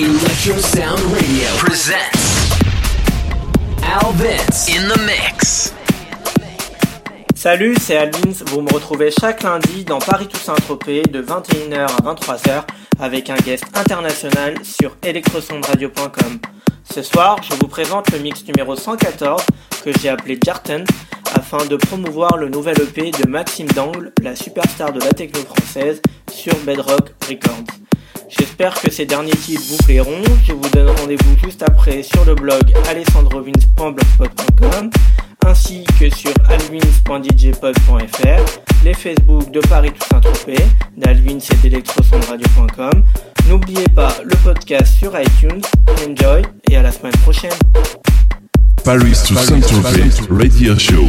Electro Sound Radio presents Al Vince in the Mix. Salut, c'est Alvins. Vous me retrouvez chaque lundi dans Paris Toussaint Tropez de 21h à 23h avec un guest international sur electrosondradio.com. Ce soir, je vous présente le mix numéro 114 que j'ai appelé Jarten afin de promouvoir le nouvel EP de Maxime Dangle, la superstar de la techno française, sur Bedrock Records. J'espère que ces derniers titres vous plairont. Je vous donne rendez-vous juste après sur le blog alessandrovins.blogspot.com ainsi que sur alvins.djpod.fr, les Facebook de Paris Toussaint Tropez, d'Alvins et d'electrosondradio.com. N'oubliez pas le podcast sur iTunes. Enjoy et à la semaine prochaine. Paris to Saint-Tropez Radio Show.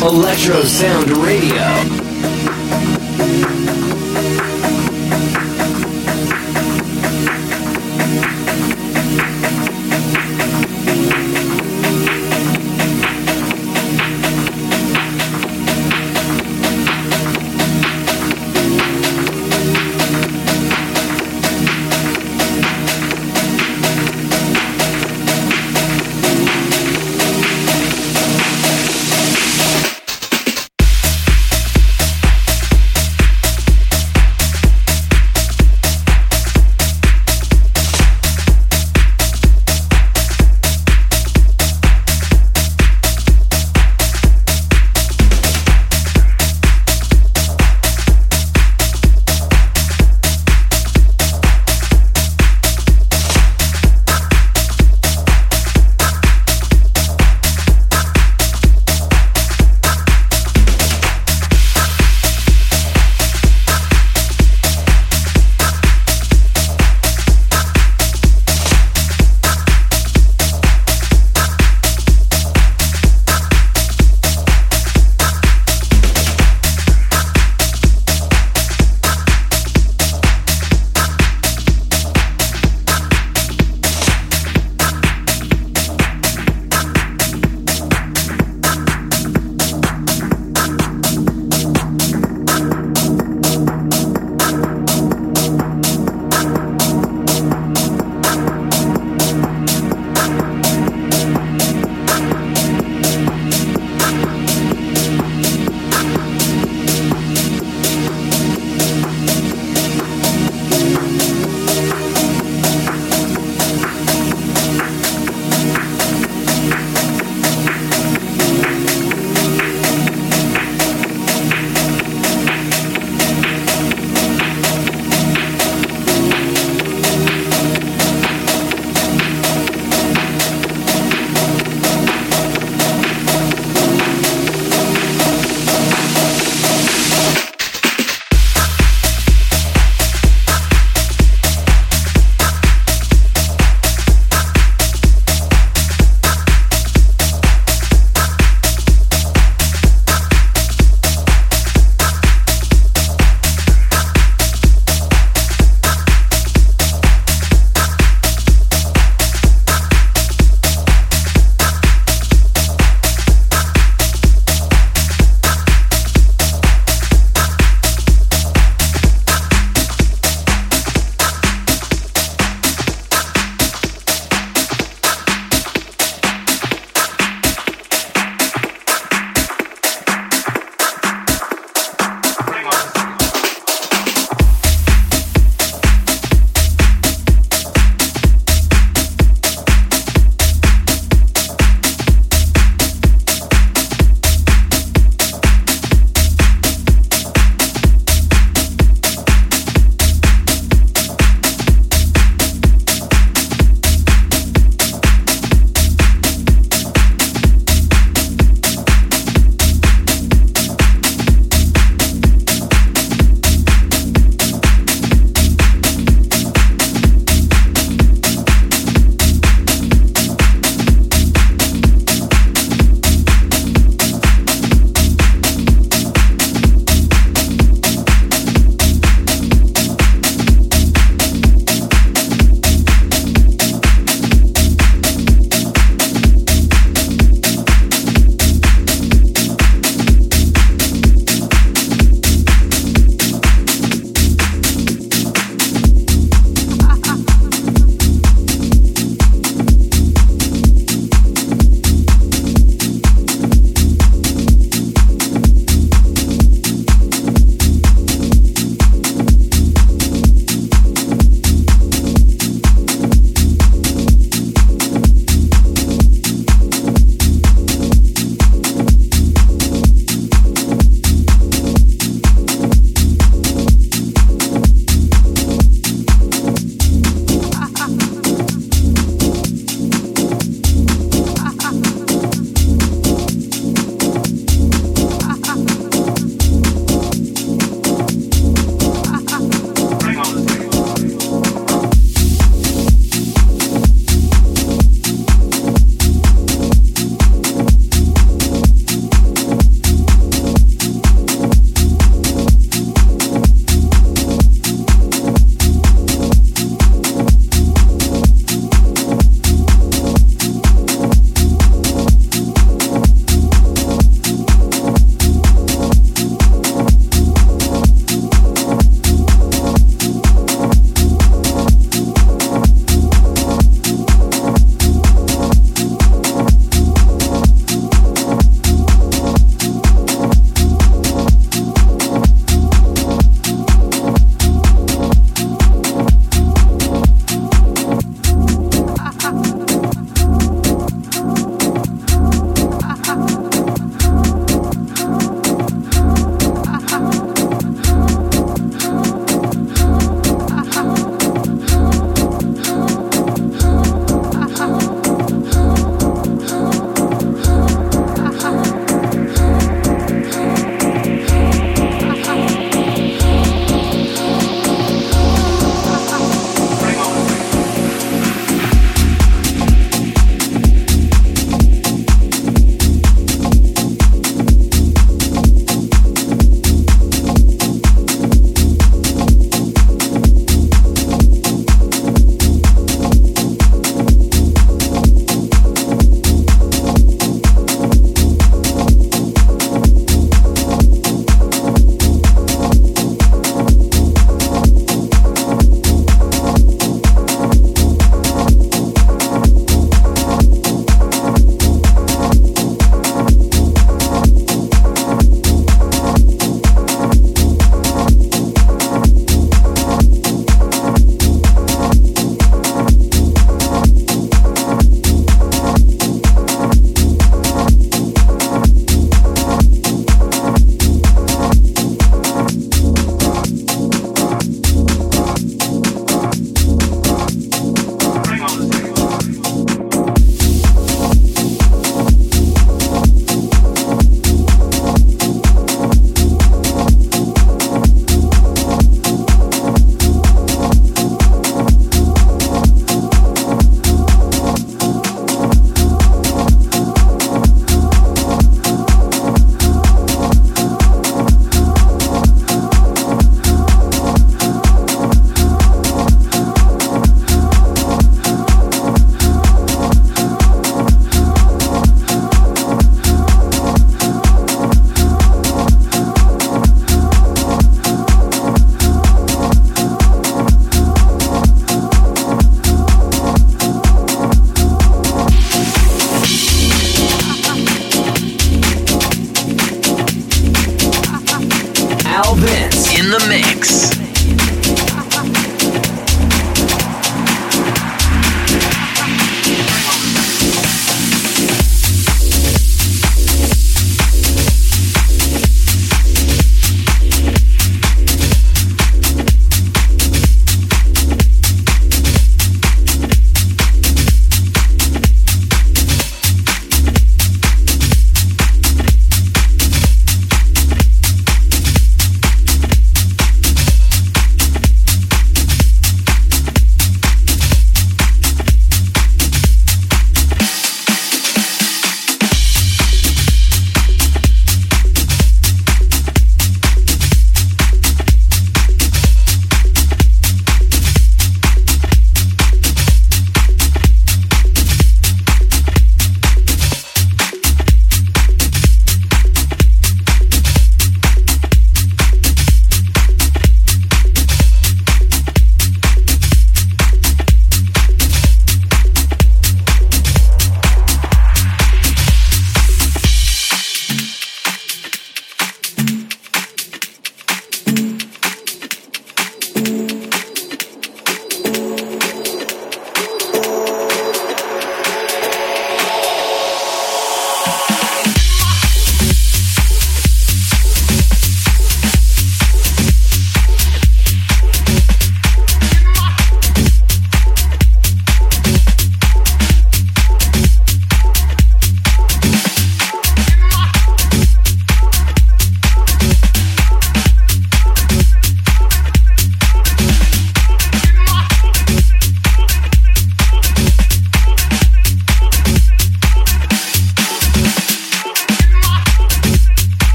Electro Sound Radio.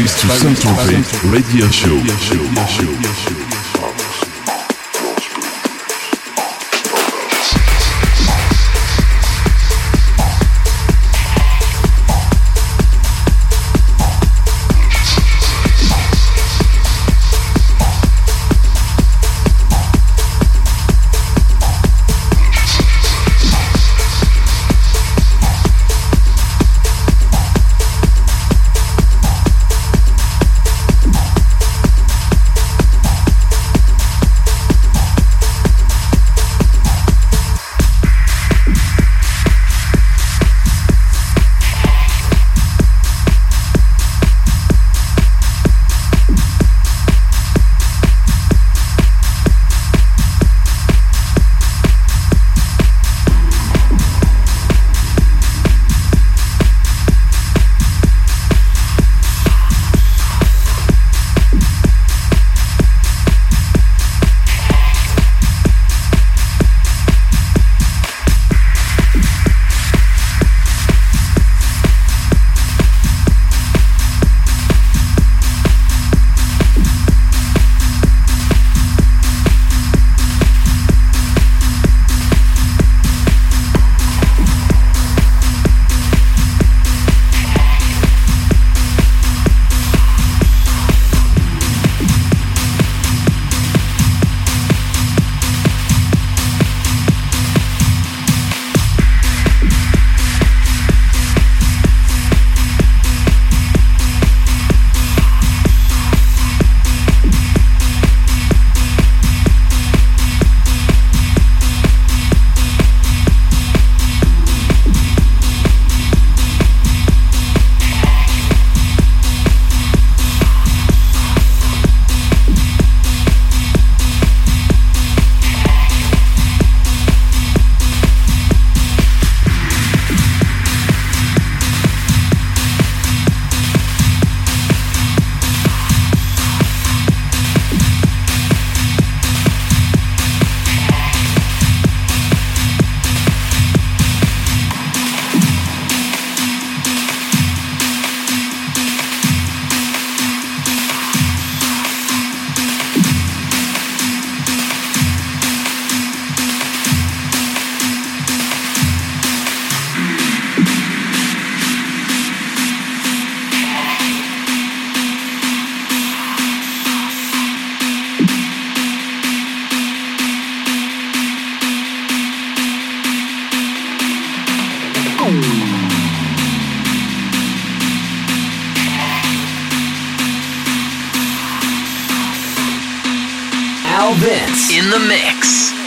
Paris to Saint-Tropez Radio Show. in the mix.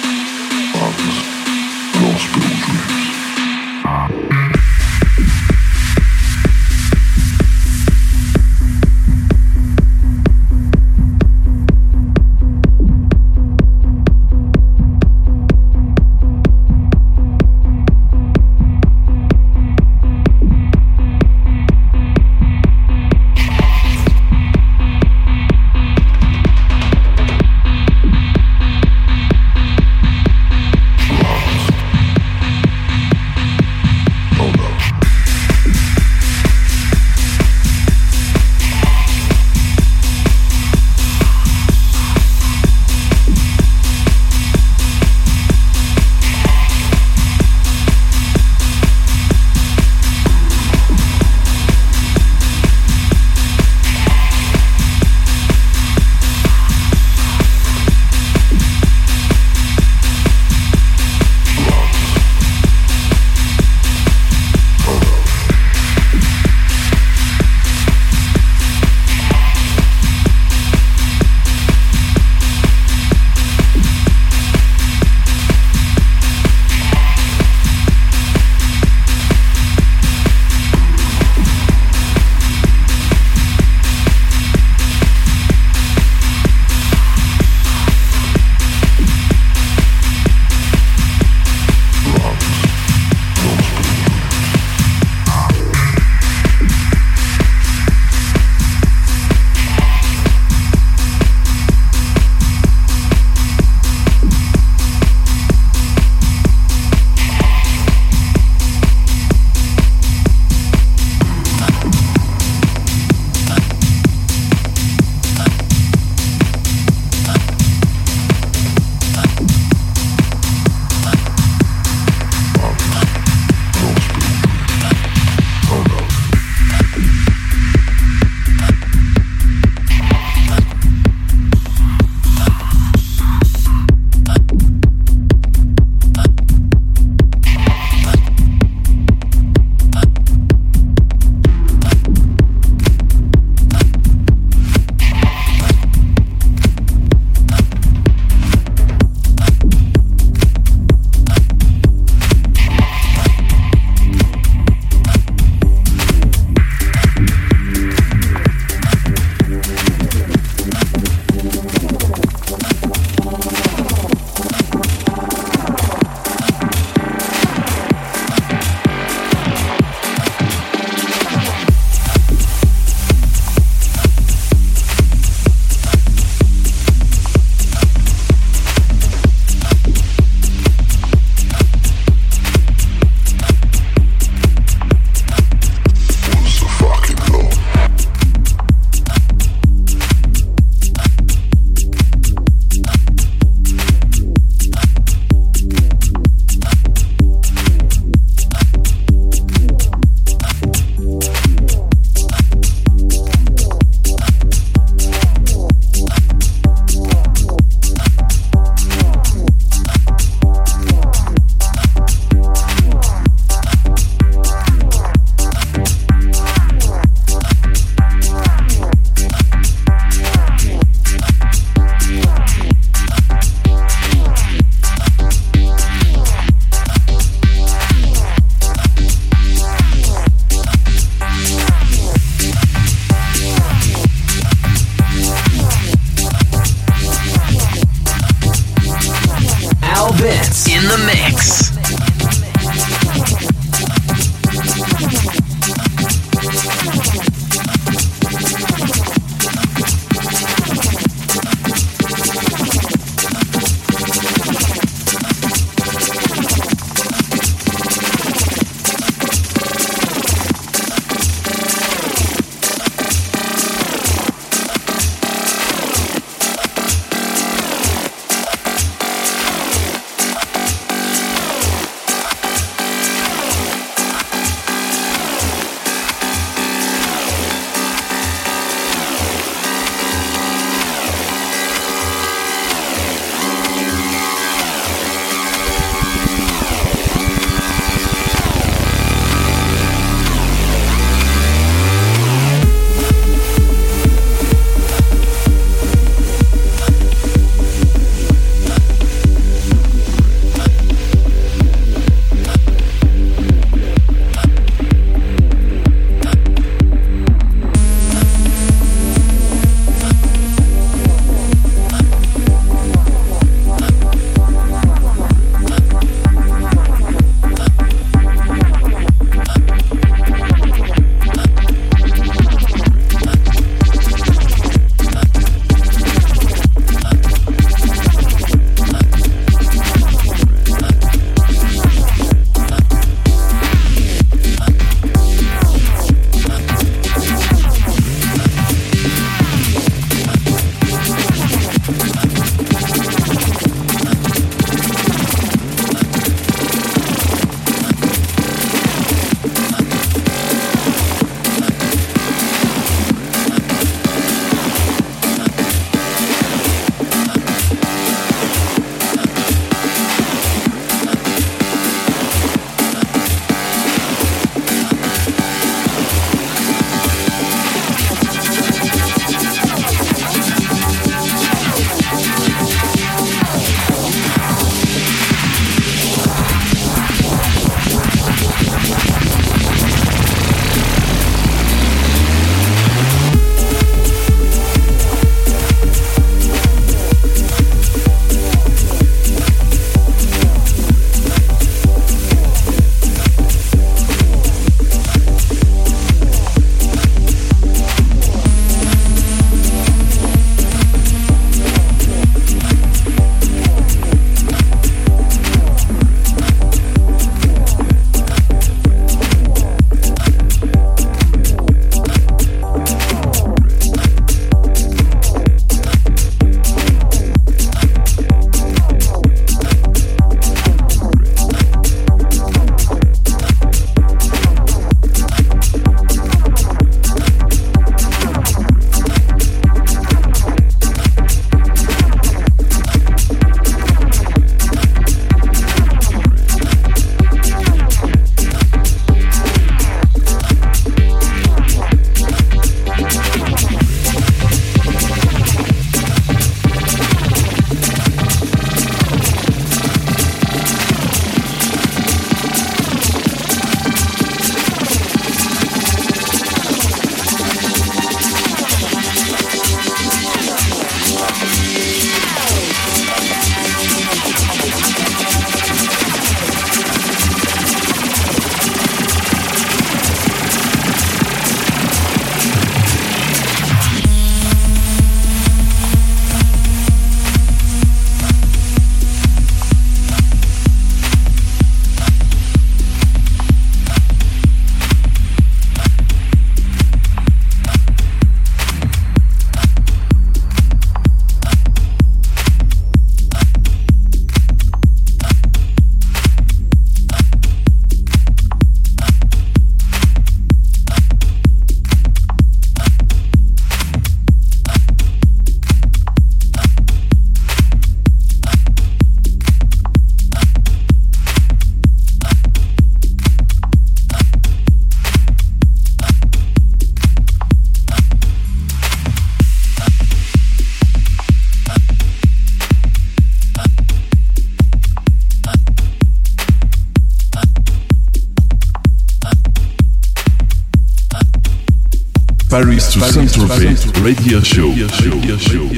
Paris to Saint-Tropez Radio Show. Radio show.